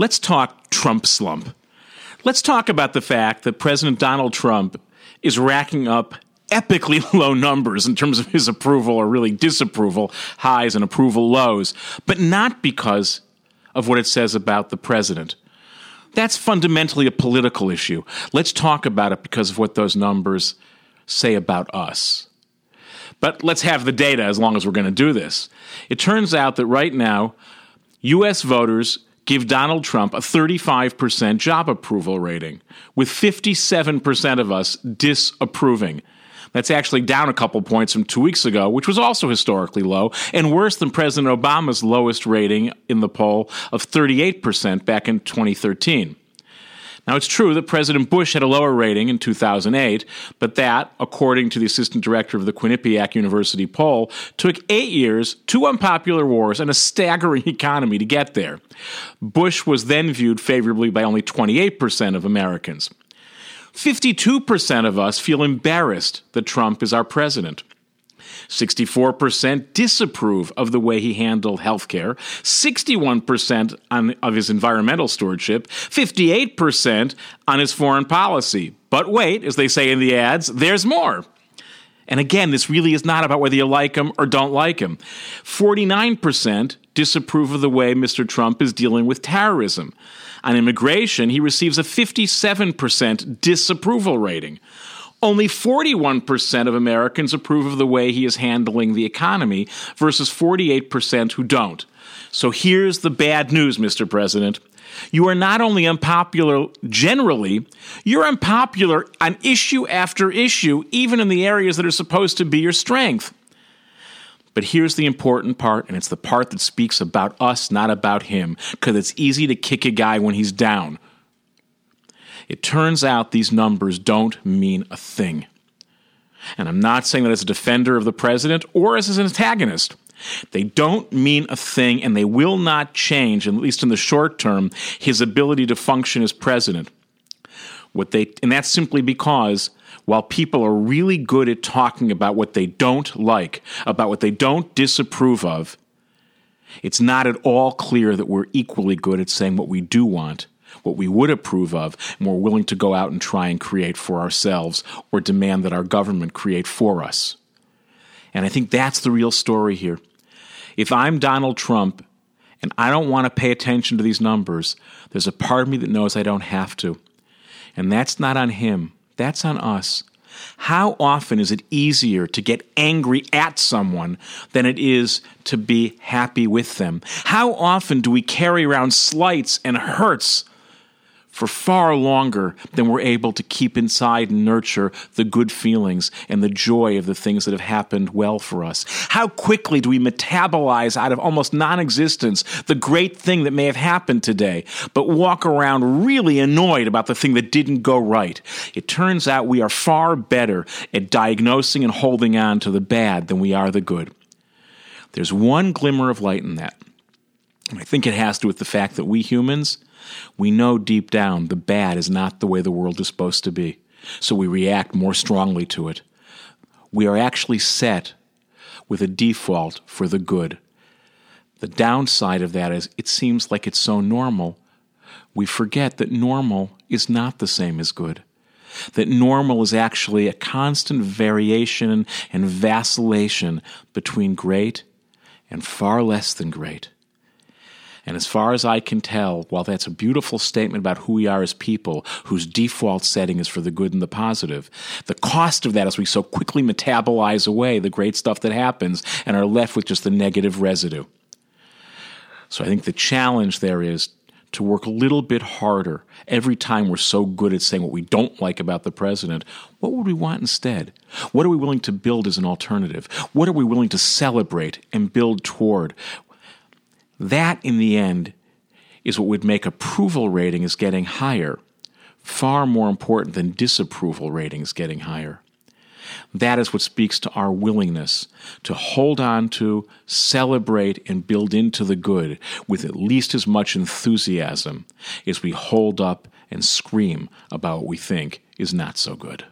Let's talk Trump slump. Let's talk about the fact that President Donald Trump is racking up epically low numbers in terms of his approval or really disapproval highs and approval lows, but not because of what it says about the president. That's fundamentally a political issue. Let's talk about it because of what those numbers say about us. But let's have the data as long as we're going to do this. It turns out that right now, U.S. voters give Donald Trump a 35% job approval rating, with 57% of us disapproving. That's actually down a couple points from two weeks ago, which was also historically low, and worse than President Obama's lowest rating in the poll of 38% back in 2013. Now, it's true that President Bush had a lower rating in 2008, but that, according to the assistant director of the Quinnipiac University poll, took eight years, two unpopular wars, and a staggering economy to get there. Bush was then viewed favorably by only 28% of Americans. 52% of us feel embarrassed that Trump is our president. 64% disapprove of the way he handled healthcare, 61% on, of his environmental stewardship, 58% on his foreign policy. But wait, as they say in the ads, there's more. And again, this really is not about whether you like him or don't like him. 49% disapprove of the way Mr. Trump is dealing with terrorism. On immigration, he receives a 57% disapproval rating. Only 41% of Americans approve of the way he is handling the economy versus 48% who don't. So here's the bad news, Mr. President. You are not only unpopular generally, you're unpopular on issue after issue, even in the areas that are supposed to be your strength. But here's the important part, and it's the part that speaks about us, not about him, because it's easy to kick a guy when he's down. It turns out these numbers don't mean a thing. And I'm not saying that as a defender of the president or as an antagonist. They don't mean a thing, and they will not change, at least in the short term, his ability to function as president. What they, and that's simply because while people are really good at talking about what they don't like, about what they don't disapprove of, it's not at all clear that we're equally good at saying what we do want what we would approve of, and we're willing to go out and try and create for ourselves or demand that our government create for us. And I think that's the real story here. If I'm Donald Trump and I don't want to pay attention to these numbers, there's a part of me that knows I don't have to. And that's not on him, that's on us. How often is it easier to get angry at someone than it is to be happy with them? How often do we carry around slights and hurts for far longer than we're able to keep inside and nurture the good feelings and the joy of the things that have happened well for us. How quickly do we metabolize out of almost non existence the great thing that may have happened today, but walk around really annoyed about the thing that didn't go right? It turns out we are far better at diagnosing and holding on to the bad than we are the good. There's one glimmer of light in that. I think it has to do with the fact that we humans, we know deep down the bad is not the way the world is supposed to be. So we react more strongly to it. We are actually set with a default for the good. The downside of that is it seems like it's so normal. We forget that normal is not the same as good. That normal is actually a constant variation and vacillation between great and far less than great. And as far as I can tell, while that's a beautiful statement about who we are as people, whose default setting is for the good and the positive, the cost of that is we so quickly metabolize away the great stuff that happens and are left with just the negative residue. So I think the challenge there is to work a little bit harder every time we're so good at saying what we don't like about the president. What would we want instead? What are we willing to build as an alternative? What are we willing to celebrate and build toward? That, in the end, is what would make approval ratings getting higher far more important than disapproval ratings getting higher. That is what speaks to our willingness to hold on to, celebrate, and build into the good with at least as much enthusiasm as we hold up and scream about what we think is not so good.